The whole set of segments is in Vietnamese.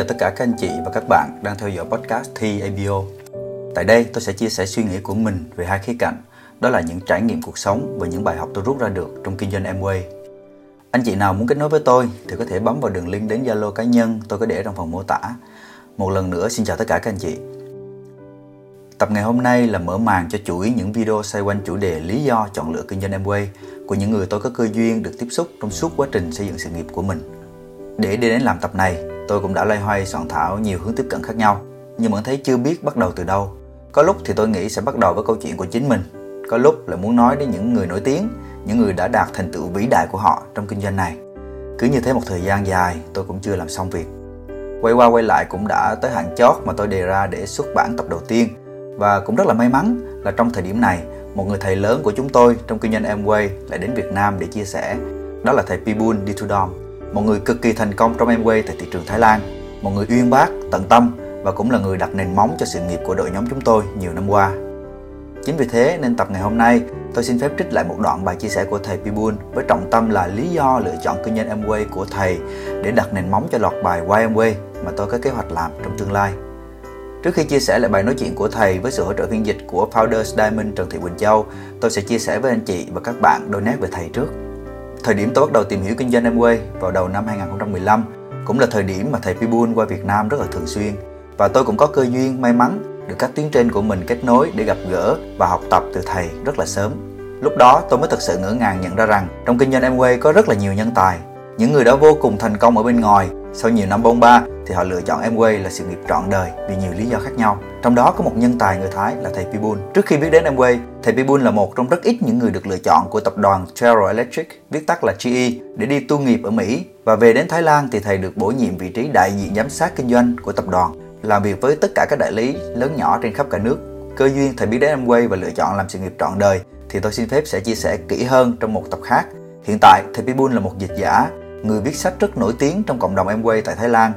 chào tất cả các anh chị và các bạn đang theo dõi podcast Thi ABO. Tại đây tôi sẽ chia sẻ suy nghĩ của mình về hai khía cạnh, đó là những trải nghiệm cuộc sống và những bài học tôi rút ra được trong kinh doanh Amway. Anh chị nào muốn kết nối với tôi thì có thể bấm vào đường link đến Zalo cá nhân tôi có để trong phần mô tả. Một lần nữa xin chào tất cả các anh chị. Tập ngày hôm nay là mở màn cho chuỗi những video xoay quanh chủ đề lý do chọn lựa kinh doanh Amway của những người tôi có cơ duyên được tiếp xúc trong suốt quá trình xây dựng sự nghiệp của mình. Để đi đến làm tập này, tôi cũng đã loay hoay soạn thảo nhiều hướng tiếp cận khác nhau, nhưng vẫn thấy chưa biết bắt đầu từ đâu. Có lúc thì tôi nghĩ sẽ bắt đầu với câu chuyện của chính mình, có lúc lại muốn nói đến những người nổi tiếng, những người đã đạt thành tựu vĩ đại của họ trong kinh doanh này. Cứ như thế một thời gian dài, tôi cũng chưa làm xong việc. Quay qua quay lại cũng đã tới hạn chót mà tôi đề ra để xuất bản tập đầu tiên và cũng rất là may mắn là trong thời điểm này, một người thầy lớn của chúng tôi trong kinh doanh Amway lại đến Việt Nam để chia sẻ. Đó là thầy Pibun Ditudom, một người cực kỳ thành công trong Amway tại thị trường Thái Lan, một người uyên bác, tận tâm và cũng là người đặt nền móng cho sự nghiệp của đội nhóm chúng tôi nhiều năm qua. Chính vì thế nên tập ngày hôm nay tôi xin phép trích lại một đoạn bài chia sẻ của thầy Pibun với trọng tâm là lý do lựa chọn kinh doanh Amway của thầy để đặt nền móng cho loạt bài Why Amway mà tôi có kế hoạch làm trong tương lai. Trước khi chia sẻ lại bài nói chuyện của thầy với sự hỗ trợ phiên dịch của Founders Diamond Trần Thị Quỳnh Châu, tôi sẽ chia sẻ với anh chị và các bạn đôi nét về thầy trước. Thời điểm tôi bắt đầu tìm hiểu kinh doanh Amway vào đầu năm 2015 cũng là thời điểm mà thầy Pibun qua Việt Nam rất là thường xuyên và tôi cũng có cơ duyên may mắn được các tuyến trên của mình kết nối để gặp gỡ và học tập từ thầy rất là sớm. Lúc đó tôi mới thật sự ngỡ ngàng nhận ra rằng trong kinh doanh Amway có rất là nhiều nhân tài, những người đã vô cùng thành công ở bên ngoài sau nhiều năm bông ba thì họ lựa chọn Amway là sự nghiệp trọn đời vì nhiều lý do khác nhau. Trong đó có một nhân tài người Thái là thầy Pibun. Trước khi biết đến Amway, thầy Pibun là một trong rất ít những người được lựa chọn của tập đoàn General Electric, viết tắt là GE, để đi tu nghiệp ở Mỹ. Và về đến Thái Lan thì thầy được bổ nhiệm vị trí đại diện giám sát kinh doanh của tập đoàn, làm việc với tất cả các đại lý lớn nhỏ trên khắp cả nước. Cơ duyên thầy biết đến Amway và lựa chọn làm sự nghiệp trọn đời thì tôi xin phép sẽ chia sẻ kỹ hơn trong một tập khác. Hiện tại, thầy Pibun là một dịch giả, người viết sách rất nổi tiếng trong cộng đồng Amway tại Thái Lan.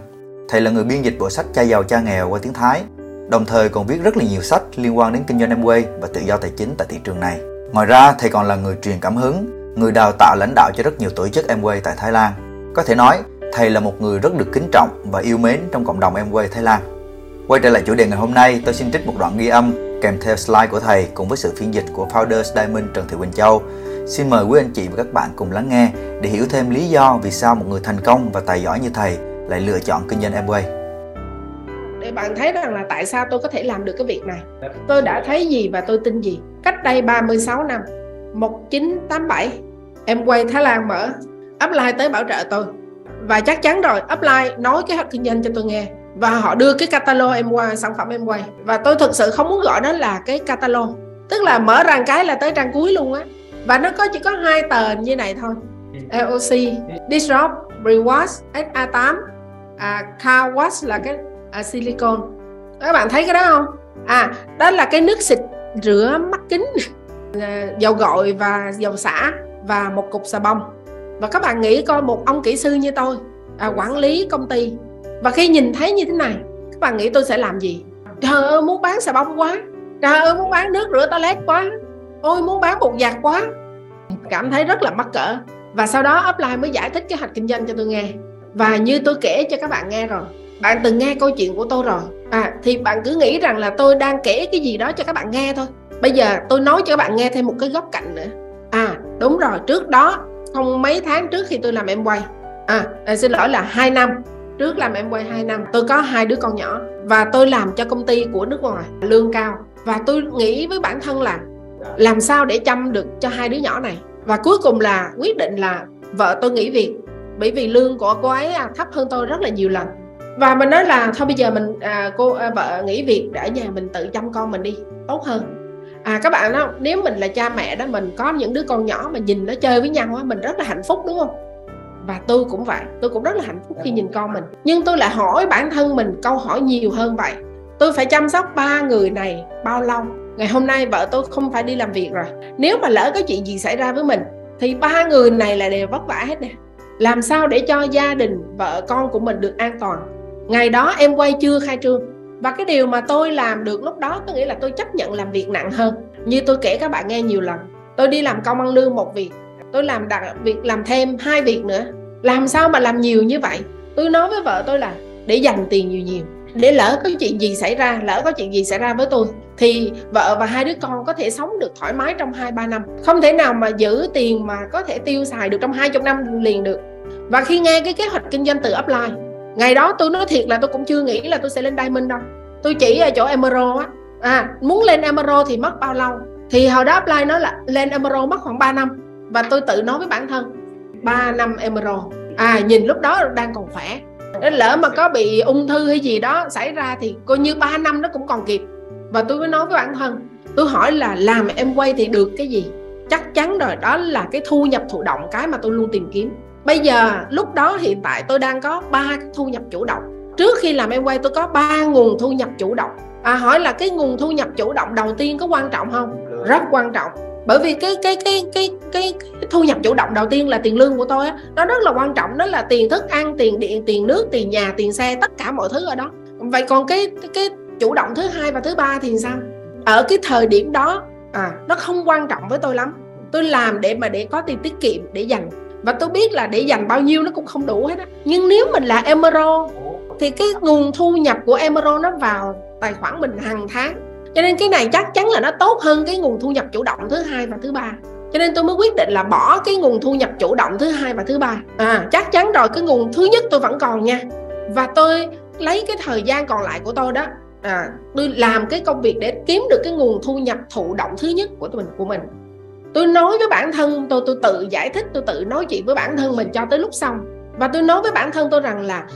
Thầy là người biên dịch bộ sách Cha giàu cha nghèo qua tiếng Thái, đồng thời còn viết rất là nhiều sách liên quan đến kinh doanh Amway và tự do tài chính tại thị trường này. Ngoài ra, thầy còn là người truyền cảm hứng, người đào tạo lãnh đạo cho rất nhiều tổ chức Amway tại Thái Lan. Có thể nói, thầy là một người rất được kính trọng và yêu mến trong cộng đồng Amway Thái Lan. Quay trở lại chủ đề ngày hôm nay, tôi xin trích một đoạn ghi âm kèm theo slide của thầy cùng với sự phiên dịch của Founders Diamond Trần Thị Quỳnh Châu Xin mời quý anh chị và các bạn cùng lắng nghe để hiểu thêm lý do vì sao một người thành công và tài giỏi như thầy lại lựa chọn kinh doanh Amway. Để bạn thấy rằng là tại sao tôi có thể làm được cái việc này. Tôi đã thấy gì và tôi tin gì. Cách đây 36 năm, 1987, quay Thái Lan mở upline tới bảo trợ tôi. Và chắc chắn rồi, upline nói kế hoạch kinh doanh cho tôi nghe và họ đưa cái catalog em qua sản phẩm em quay và tôi thực sự không muốn gọi nó là cái catalog tức là mở ra cái là tới trang cuối luôn á và nó có chỉ có hai tờ như này thôi LOC Disrupt Rewards SA8 à, CarWatch là cái à, silicon các bạn thấy cái đó không? À đó là cái nước xịt rửa mắt kính à, dầu gội và dầu xả và một cục xà bông. Và các bạn nghĩ coi một ông kỹ sư như tôi à, quản lý công ty. Và khi nhìn thấy như thế này các bạn nghĩ tôi sẽ làm gì? Trời ơi muốn bán xà bông quá. Trời ơi muốn bán nước rửa toilet quá. Ôi muốn bán bột giặt quá. Cảm thấy rất là mắc cỡ và sau đó offline mới giải thích kế hoạch kinh doanh cho tôi nghe. Và như tôi kể cho các bạn nghe rồi bạn từng nghe câu chuyện của tôi rồi. À thì bạn cứ nghĩ rằng là tôi đang kể cái gì đó cho các bạn nghe thôi. Bây giờ tôi nói cho các bạn nghe thêm một cái góc cạnh nữa. À đúng rồi trước đó không mấy tháng trước khi tôi làm em quay. À, à xin lỗi là hai năm. Trước làm em quay 2 năm tôi có hai đứa con nhỏ. Và tôi làm cho công ty của nước ngoài lương cao. Và tôi nghĩ với bản thân là làm sao để chăm được cho hai đứa nhỏ này? Và cuối cùng là quyết định là vợ tôi nghỉ việc bởi vì lương của cô ấy à, thấp hơn tôi rất là nhiều lần. Và mình nói là thôi bây giờ mình à, cô à, vợ nghỉ việc để ở nhà mình tự chăm con mình đi tốt hơn. À các bạn đó nếu mình là cha mẹ đó mình có những đứa con nhỏ mà nhìn nó chơi với nhau á mình rất là hạnh phúc đúng không? Và tôi cũng vậy tôi cũng rất là hạnh phúc khi nhìn con mình. Nhưng tôi lại hỏi bản thân mình câu hỏi nhiều hơn vậy. Tôi phải chăm sóc ba người này bao lâu? Ngày hôm nay vợ tôi không phải đi làm việc rồi. Nếu mà lỡ có chuyện gì xảy ra với mình, thì ba người này là đều vất vả hết nè. Làm sao để cho gia đình vợ con của mình được an toàn? Ngày đó em quay chưa, khai trương? Và cái điều mà tôi làm được lúc đó có nghĩa là tôi chấp nhận làm việc nặng hơn. Như tôi kể các bạn nghe nhiều lần, tôi đi làm công ăn lương một việc, tôi làm đặc việc làm thêm hai việc nữa. Làm sao mà làm nhiều như vậy? Tôi nói với vợ tôi là để dành tiền nhiều nhiều để lỡ có chuyện gì xảy ra, lỡ có chuyện gì xảy ra với tôi, thì vợ và hai đứa con có thể sống được thoải mái trong hai, ba năm. Không thể nào mà giữ tiền mà có thể tiêu xài được trong hai chục năm liền được. Và khi nghe cái kế hoạch kinh doanh từ upline, ngày đó tôi nói thiệt là tôi cũng chưa nghĩ là tôi sẽ lên diamond đâu. Tôi chỉ ở chỗ emerald á. À muốn lên emerald thì mất bao lâu? Thì hồi đó upline nói là lên emerald mất khoảng 3 năm. Và tôi tự nói với bản thân 3 năm emerald. À nhìn lúc đó đang còn khỏe nên lỡ mà có bị ung thư hay gì đó xảy ra thì coi như 3 năm nó cũng còn kịp. Và tôi mới nói với bản thân, tôi hỏi là làm em quay thì được cái gì? Chắc chắn rồi, đó là cái thu nhập thụ động cái mà tôi luôn tìm kiếm. Bây giờ, lúc đó hiện tại tôi đang có ba thu nhập chủ động. Trước khi làm em quay, tôi có ba nguồn thu nhập chủ động. À hỏi là cái nguồn thu nhập chủ động đầu tiên có quan trọng không? Rất quan trọng bởi vì cái cái cái cái cái, cái thu nhập chủ động đầu tiên là tiền lương của tôi á. Nó rất là quan trọng đó là tiền thức ăn tiền điện tiền nước tiền nhà tiền xe tất cả mọi thứ ở đó. Vậy còn cái cái chủ động thứ hai và thứ ba thì sao? Ở cái thời điểm đó à nó không quan trọng với tôi lắm. Tôi làm để mà để có tiền tiết kiệm để dành. Và tôi biết là để dành bao nhiêu nó cũng không đủ hết á. Nhưng nếu mình là emerald thì cái nguồn thu nhập của emerald nó vào tài khoản mình hàng tháng cho nên cái này chắc chắn là nó tốt hơn cái nguồn thu nhập chủ động thứ hai và thứ ba. Cho nên tôi mới quyết định là bỏ cái nguồn thu nhập chủ động thứ hai và thứ ba. À chắc chắn rồi cái nguồn thứ nhất tôi vẫn còn nha. Và tôi lấy cái thời gian còn lại của tôi đó à, tôi làm cái công việc để kiếm được cái nguồn thu nhập thụ động thứ nhất của mình của mình. Tôi nói với bản thân tôi tôi tự giải thích tôi tự nói chuyện với bản thân mình cho tới lúc xong và tôi nói với bản thân tôi rằng là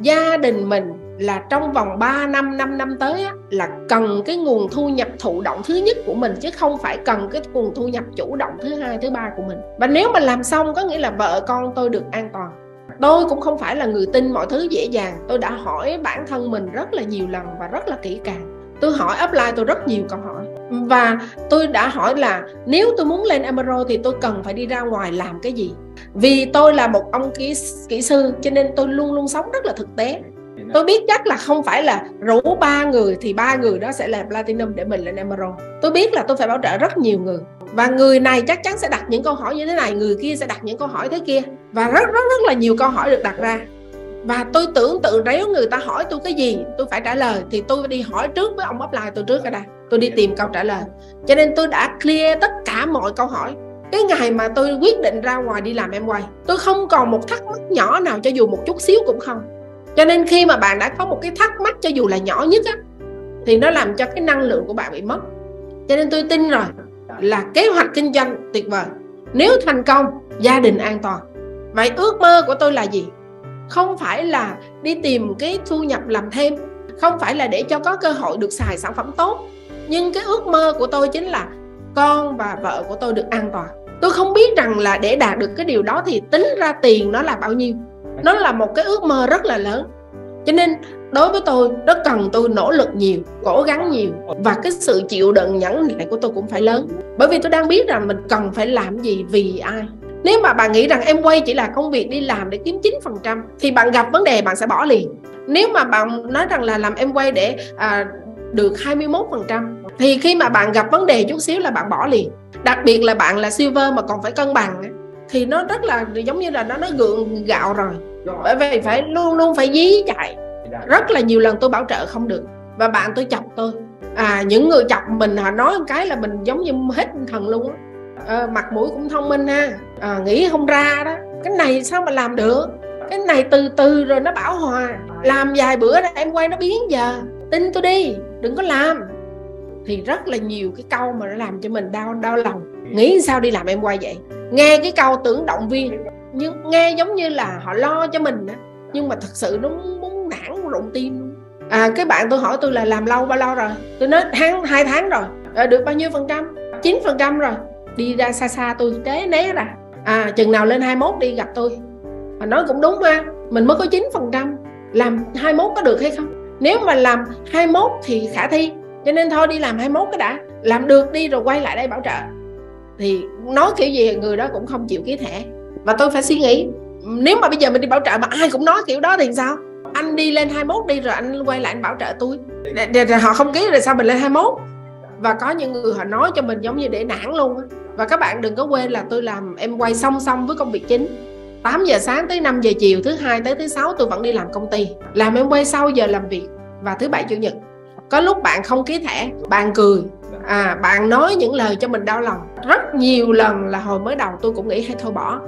gia đình mình là trong vòng 3 năm 5 năm tới á, là cần cái nguồn thu nhập thụ động thứ nhất của mình chứ không phải cần cái nguồn thu nhập chủ động thứ hai thứ ba của mình. Và nếu mà làm xong có nghĩa là vợ con tôi được an toàn. Tôi cũng không phải là người tin mọi thứ dễ dàng. Tôi đã hỏi bản thân mình rất là nhiều lần và rất là kỹ càng. Tôi hỏi upline tôi rất nhiều câu hỏi. Và tôi đã hỏi là nếu tôi muốn lên amaro thì tôi cần phải đi ra ngoài làm cái gì? Vì tôi là một ông kỹ kỹ sư cho nên tôi luôn luôn sống rất là thực tế tôi biết chắc là không phải là rủ ba người thì ba người đó sẽ là platinum để mình lên emerald tôi biết là tôi phải bảo trợ rất nhiều người. Và người này chắc chắn sẽ đặt những câu hỏi như thế này người kia sẽ đặt những câu hỏi thế kia. Và rất rất rất là nhiều câu hỏi được đặt ra. Và tôi tưởng tượng nếu người ta hỏi tôi cái gì tôi phải trả lời thì tôi đi hỏi trước với ông upline tôi trước cái đây tôi đi tìm câu trả lời. Cho nên tôi đã clear tất cả mọi câu hỏi. Cái ngày mà tôi quyết định ra ngoài đi làm em quay tôi không còn một thắc mắc nhỏ nào cho dù một chút xíu cũng không cho nên khi mà bạn đã có một cái thắc mắc cho dù là nhỏ nhất á, thì nó làm cho cái năng lượng của bạn bị mất. Cho nên tôi tin rồi là kế hoạch kinh doanh tuyệt vời. Nếu thành công, gia đình an toàn. Vậy ước mơ của tôi là gì? Không phải là đi tìm cái thu nhập làm thêm, không phải là để cho có cơ hội được xài sản phẩm tốt. Nhưng cái ước mơ của tôi chính là con và vợ của tôi được an toàn. Tôi không biết rằng là để đạt được cái điều đó thì tính ra tiền nó là bao nhiêu nó là một cái ước mơ rất là lớn. Cho nên đối với tôi nó cần tôi nỗ lực nhiều cố gắng nhiều. Và cái sự chịu đựng nhẫn nại của tôi cũng phải lớn. Bởi vì tôi đang biết rằng mình cần phải làm gì vì ai. Nếu mà bạn nghĩ rằng em quay chỉ là công việc đi làm để kiếm 9% thì bạn gặp vấn đề bạn sẽ bỏ liền. Nếu mà bạn nói rằng là làm em quay để à, được 21% thì khi mà bạn gặp vấn đề chút xíu là bạn bỏ liền. Đặc biệt là bạn là silver mà còn phải cân bằng thì nó rất là giống như là nó nó gượng gạo rồi bởi vì phải luôn luôn phải dí chạy rất là nhiều lần tôi bảo trợ không được. Và bạn tôi chọc tôi. À những người chọc mình họ nói một cái là mình giống như hết thần luôn á. À, mặt mũi cũng thông minh ha. À, nghĩ không ra đó. Cái này sao mà làm được? Cái này từ từ rồi nó bảo hòa. Làm vài bữa ra em quay nó biến giờ. Tin tôi đi đừng có làm. Thì rất là nhiều cái câu mà nó làm cho mình đau đau lòng. Nghĩ sao đi làm em quay vậy? Nghe cái câu tưởng động viên nhưng nghe giống như là họ lo cho mình á nhưng mà thật sự nó muốn nản rụng tim à cái bạn tôi hỏi tôi là làm lâu bao lâu rồi? Tôi nói tháng hai tháng rồi. À, được bao nhiêu phần trăm? Chín phần trăm rồi. Đi ra xa xa tôi té né ra. À chừng nào lên 21 đi gặp tôi. Mà nói cũng đúng ha mình mới có 9 phần trăm. Làm 21 có được hay không? Nếu mà làm 21 thì khả thi. Cho nên thôi đi làm 21 cái đã. Làm được đi rồi quay lại đây bảo trợ. Thì nói kiểu gì người đó cũng không chịu ký thẻ và tôi phải suy nghĩ, nếu mà bây giờ mình đi bảo trợ mà ai cũng nói kiểu đó thì sao? Anh đi lên 21 đi rồi anh quay lại anh bảo trợ tôi. Rồi họ không ký rồi sao mình lên 21 và có những người họ nói cho mình giống như để nản luôn và các bạn đừng có quên là tôi làm em quay song song với công việc chính. 8 giờ sáng tới 5 giờ chiều, thứ hai tới thứ sáu tôi vẫn đi làm công ty. Làm em quay sau giờ làm việc và thứ bảy, chủ nhật. Có lúc bạn không ký thẻ, bạn cười à bạn nói những lời cho mình đau lòng. Rất nhiều lần là hồi mới đầu tôi cũng nghĩ hay thôi bỏ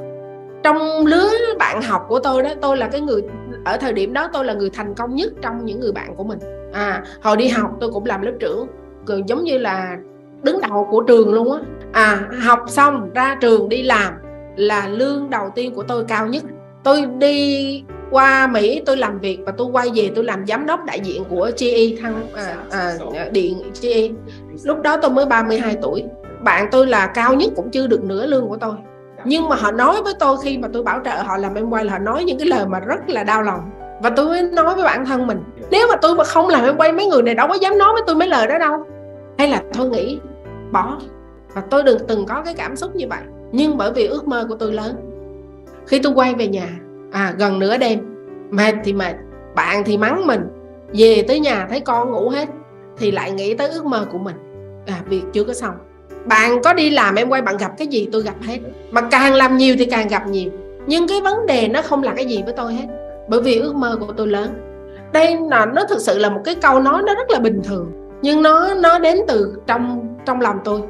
trong lứa bạn học của tôi đó tôi là cái người ở thời điểm đó tôi là người thành công nhất trong những người bạn của mình. À hồi đi học tôi cũng làm lớp trưởng cường giống như là đứng đầu của trường luôn á. À học xong ra trường đi làm là lương đầu tiên của tôi cao nhất. Tôi đi qua Mỹ tôi làm việc và tôi quay về tôi làm giám đốc đại diện của GE thăng à, à, điện GE lúc đó tôi mới 32 tuổi. Bạn tôi là cao nhất cũng chưa được nửa lương của tôi nhưng mà họ nói với tôi khi mà tôi bảo trợ họ làm em quay là họ nói những cái lời mà rất là đau lòng. Và tôi mới nói với bản thân mình, nếu mà tôi mà không làm em quay mấy người này, đâu có dám nói với tôi mấy lời đó đâu. Hay là thôi nghĩ, bỏ và tôi đừng từng có cái cảm xúc như vậy. Nhưng bởi vì ước mơ của tôi lớn. Khi tôi quay về nhà à gần nửa đêm, mệt thì mệt, bạn thì mắng mình, về tới nhà thấy con ngủ hết, thì lại nghĩ tới ước mơ của mình. À việc chưa có xong bạn có đi làm em quay, bạn gặp cái gì, tôi gặp hết. Mà càng làm nhiều thì càng gặp nhiều. Nhưng cái vấn đề nó không là cái gì với tôi hết. Bởi vì ước mơ của tôi lớn. Đây là, nó thực sự là một cái câu nói nó rất là bình thường. Nhưng nó nó đến từ trong trong lòng tôi.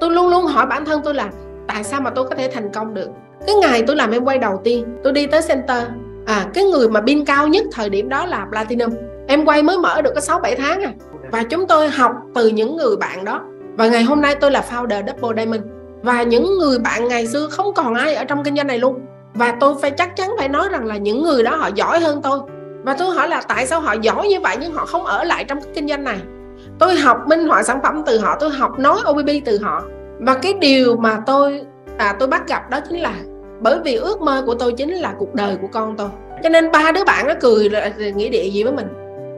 Tôi luôn luôn hỏi bản thân tôi là, tại sao mà tôi có thể thành công được? Cái ngày tôi làm em quay đầu tiên, tôi đi tới center. À cái người mà pin cao nhất thời điểm đó là platinum. Em quay mới mở được có 6 7 tháng à. Và chúng tôi học từ những người bạn đó và ngày hôm nay tôi là founder Double Diamond. Và những người bạn ngày xưa không còn ai ở trong kinh doanh này luôn. Và tôi phải chắc chắn phải nói rằng là những người đó họ giỏi hơn tôi. Và tôi hỏi là tại sao họ giỏi như vậy nhưng họ không ở lại trong cái kinh doanh này? Tôi học minh họa sản phẩm từ họ, tôi học nói OBB từ họ. Và cái điều mà tôi à tôi bắt gặp đó chính là bởi vì ước mơ của tôi chính là cuộc đời của con tôi. Cho nên ba đứa bạn nó cười nghĩ địa gì với mình?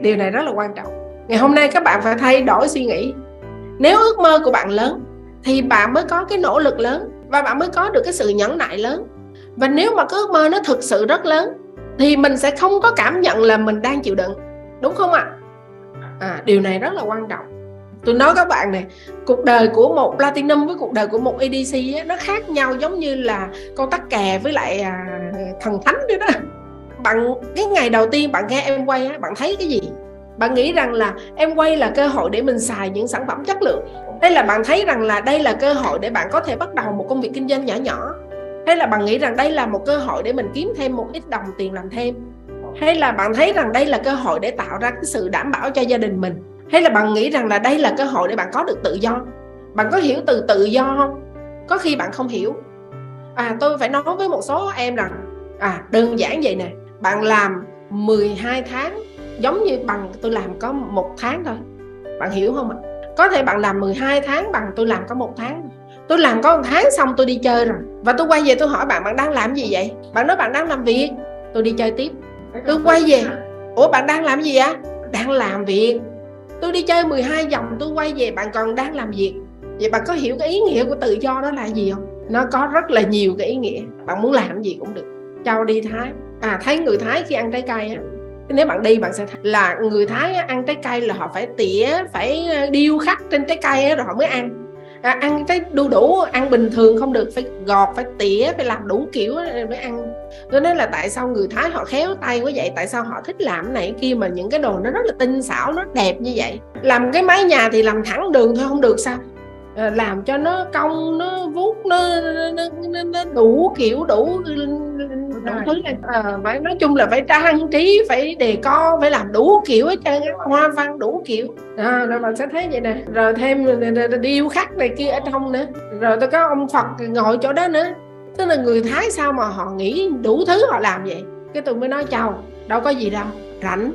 Điều này rất là quan trọng. Ngày hôm nay các bạn phải thay đổi suy nghĩ nếu ước mơ của bạn lớn thì bạn mới có cái nỗ lực lớn và bạn mới có được cái sự nhẫn nại lớn. Và nếu mà cái ước mơ nó thực sự rất lớn thì mình sẽ không có cảm nhận là mình đang chịu đựng đúng không ạ? À? à, điều này rất là quan trọng. Tôi nói các bạn này cuộc đời của một platinum với cuộc đời của một edc ấy, nó khác nhau giống như là con tắc kè với lại à, thần thánh đấy đó. Bạn cái ngày đầu tiên bạn nghe em quay á bạn thấy cái gì? Bạn nghĩ rằng là em quay là cơ hội để mình xài những sản phẩm chất lượng. Hay là bạn thấy rằng là đây là cơ hội để bạn có thể bắt đầu một công việc kinh doanh nhỏ nhỏ. Hay là bạn nghĩ rằng đây là một cơ hội để mình kiếm thêm một ít đồng tiền làm thêm. Hay là bạn thấy rằng đây là cơ hội để tạo ra cái sự đảm bảo cho gia đình mình. Hay là bạn nghĩ rằng là đây là cơ hội để bạn có được tự do. Bạn có hiểu từ tự do không? Có khi bạn không hiểu. À tôi phải nói với một số em rằng à đơn giản vậy nè, bạn làm 12 tháng giống như bằng tôi làm có một tháng thôi. Bạn hiểu không ạ? Có thể bạn làm 12 tháng bằng tôi làm có một tháng. Tôi làm có một tháng xong tôi đi chơi rồi. Và tôi quay về tôi hỏi bạn bạn đang làm gì vậy? Bạn nói bạn đang làm việc. Tôi đi chơi tiếp. Tôi quay về. ủa bạn đang làm gì á đang làm việc. Tôi đi chơi 12 vòng tôi quay về bạn còn đang làm việc. Vậy bạn có hiểu cái ý nghĩa của tự do đó là gì không? Nó có rất là nhiều cái ý nghĩa. Bạn muốn làm gì cũng được. Cho đi thái. À thấy người thái khi ăn trái cây á nếu bạn đi bạn sẽ thấy là người thái ăn trái cây là họ phải tỉa phải ờ, điêu khắc trên trái cây rồi họ mới ăn. À, ăn cái đu đủ ăn bình thường không được phải gọt phải tỉa phải làm đủ kiểu mới ăn. Cho nên là tại sao người thái họ khéo tay quá vậy? Tại sao họ thích làm này kia mà những cái đồ nó rất là tinh xảo nó đẹp như vậy? Làm cái mái nhà thì làm thẳng đường thôi không được sao? À, làm cho nó cong nó vuốt nó, nó, nó, nó đủ kiểu đủ đủ thứ này à, phải nói chung là phải trang trí phải đề co phải làm đủ kiểu hết trơn hoa văn đủ kiểu. À, rồi bạn sẽ thấy vậy nè. Rồi thêm điêu khắc này kia ở trong nữa. Rồi tôi có ông phật ngồi chỗ đó nữa. Tức là người thái sao mà họ nghĩ đủ thứ họ làm vậy? Cái tôi mới nói chào đâu có gì đâu rảnh.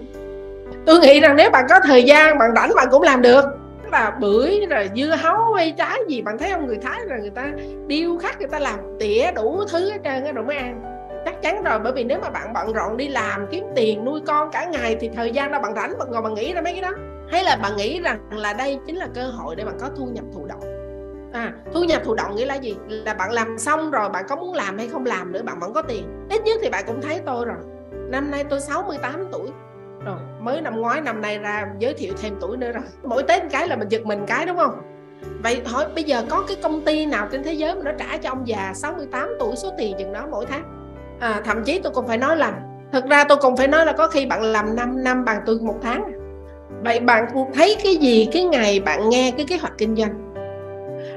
Tôi nghĩ rằng nếu bạn có thời gian bạn rảnh bạn cũng làm được. Là bưởi rồi dưa hấu hay trái gì bạn thấy không người thái là người ta điêu khắc người ta làm tỉa đủ thứ hết trơn rồi mới ăn chắc chắn rồi, bởi vì nếu mà bạn bận rộn đi làm, kiếm tiền, nuôi con cả ngày thì thời gian đâu bạn rảnh, bạn ngồi bạn nghĩ ra mấy cái đó. Hay là bạn nghĩ rằng là đây chính là cơ hội để bạn có thu nhập thụ động. À thu nhập thụ động nghĩa là gì? Là bạn làm xong rồi bạn có muốn làm hay không làm nữa, bạn vẫn có tiền. Ít nhất thì bạn cũng thấy tôi rồi. Năm nay tôi 68 tuổi. Rồi, mới năm ngoái, năm nay ra giới thiệu thêm tuổi nữa rồi. Mỗi tết cái là mình giật mình cái, đúng không? Vậy hỏi, bây giờ có cái công ty nào trên thế giới mà nó trả cho ông già 68 tuổi số tiền chừng đó mỗi tháng? À, thậm chí tôi còn phải nói là thật ra tôi còn phải nói là có khi bạn làm 5 năm bằng tôi một tháng. Vậy bạn thấy cái gì cái ngày bạn nghe cái kế hoạch kinh doanh?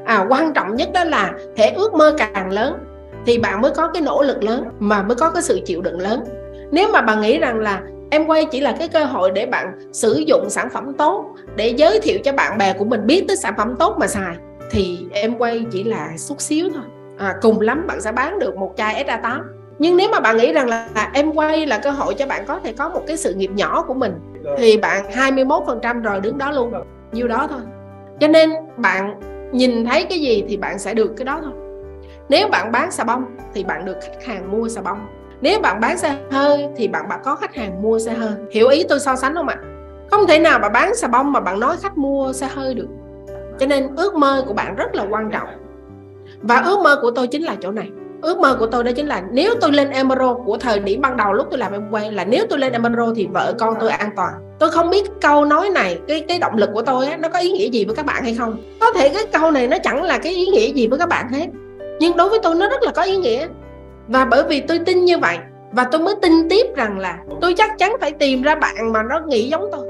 À quan trọng nhất đó là thể ước mơ càng lớn thì bạn mới có cái nỗ lực lớn mà mới có cái sự chịu đựng lớn. Nếu mà bạn nghĩ rằng là em quay chỉ là cái cơ hội để bạn sử dụng sản phẩm tốt để giới thiệu cho bạn bè của mình biết tới sản phẩm tốt mà xài thì em quay chỉ là chút xíu thôi. À, cùng lắm bạn sẽ bán được một chai SA8 nhưng nếu mà bạn nghĩ rằng là, là em quay là cơ hội cho bạn có thể có một cái sự nghiệp nhỏ của mình thì bạn 21% rồi đứng đó luôn. Nhiêu đó thôi. Cho nên bạn nhìn thấy cái gì thì bạn sẽ được cái đó thôi. Nếu bạn bán xà bông thì bạn được khách hàng mua xà bông. Nếu bạn bán xe hơi thì bạn bạn có khách hàng mua xe hơi. Hiểu ý tôi so sánh không ạ? Không thể nào bạn bán xà bông mà bạn nói khách mua xe hơi được. Cho nên ước mơ của bạn rất là quan trọng. Và ước mơ của tôi chính là chỗ này ước mơ của tôi đó chính là nếu tôi lên Emerald của thời điểm ban đầu lúc tôi làm em quay là nếu tôi lên Emerald thì vợ con tôi an toàn. Tôi không biết câu nói này cái cái động lực của tôi á, nó có ý nghĩa gì với các bạn hay không. Có thể cái câu này nó chẳng là cái ý nghĩa gì với các bạn hết nhưng đối với tôi nó rất là có ý nghĩa. Và bởi vì tôi tin như vậy và tôi mới tin tiếp rằng là tôi chắc chắn phải tìm ra bạn mà nó nghĩ giống tôi.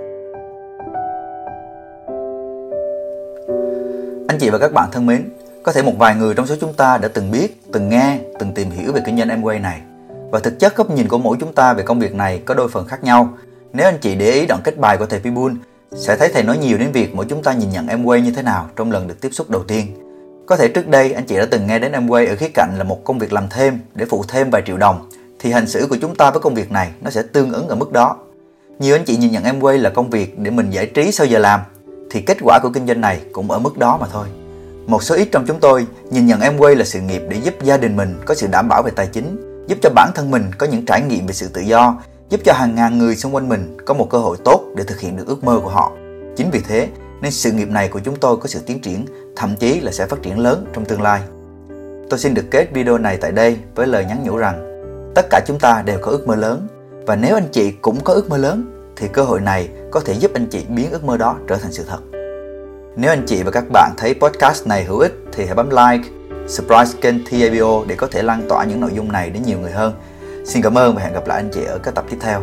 Anh chị và các bạn thân mến có thể một vài người trong số chúng ta đã từng biết, từng nghe, từng tìm hiểu về kinh doanh Amway này và thực chất góc nhìn của mỗi chúng ta về công việc này có đôi phần khác nhau nếu anh chị để ý đoạn kết bài của thầy Pibun, sẽ thấy thầy nói nhiều đến việc mỗi chúng ta nhìn nhận Amway như thế nào trong lần được tiếp xúc đầu tiên có thể trước đây, anh chị đã từng nghe đến Amway ở khía cạnh là một công việc làm thêm để phụ thêm vài triệu đồng, thì hành xử của chúng ta với công việc này nó sẽ tương ứng ở mức đó. Nhiều anh chị nhìn nhận Amway là công việc để mình giải trí sau giờ làm, thì kết quả của kinh doanh này cũng ở mức đó mà thôi. Một số ít trong chúng tôi nhìn nhận em quay là sự nghiệp để giúp gia đình mình có sự đảm bảo về tài chính, giúp cho bản thân mình có những trải nghiệm về sự tự do, giúp cho hàng ngàn người xung quanh mình có một cơ hội tốt để thực hiện được ước mơ của họ. Chính vì thế nên sự nghiệp này của chúng tôi có sự tiến triển, thậm chí là sẽ phát triển lớn trong tương lai. Tôi xin được kết video này tại đây với lời nhắn nhủ rằng tất cả chúng ta đều có ước mơ lớn và nếu anh chị cũng có ước mơ lớn thì cơ hội này có thể giúp anh chị biến ước mơ đó trở thành sự thật. Nếu anh chị và các bạn thấy podcast này hữu ích thì hãy bấm like, subscribe kênh TABO để có thể lan tỏa những nội dung này đến nhiều người hơn. Xin cảm ơn và hẹn gặp lại anh chị ở các tập tiếp theo.